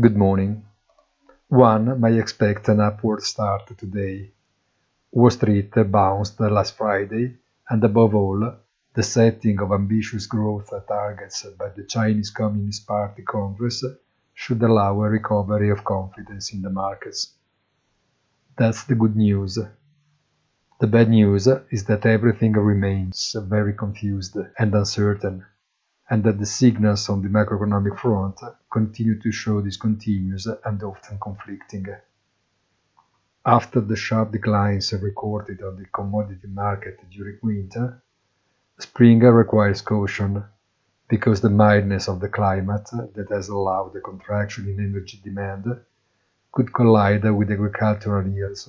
Good morning. One may expect an upward start today. Wall Street bounced last Friday, and above all, the setting of ambitious growth targets by the Chinese Communist Party Congress should allow a recovery of confidence in the markets. That's the good news. The bad news is that everything remains very confused and uncertain, and that the signals on the macroeconomic front continue to show discontinuous and often conflicting. After the sharp declines recorded on the commodity market during winter, spring requires caution because the mildness of the climate that has allowed the contraction in energy demand could collide with agricultural yields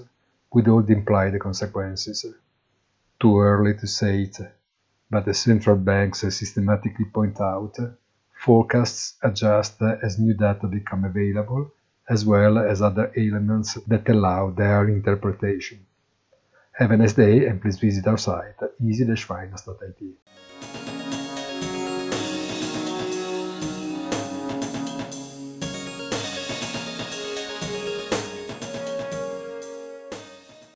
with all the implied consequences. Too early to say it, but the central banks systematically point out forecasts adjust as new data become available, as well as other elements that allow their interpretation. Have a nice day and please visit our site easy-finance.it.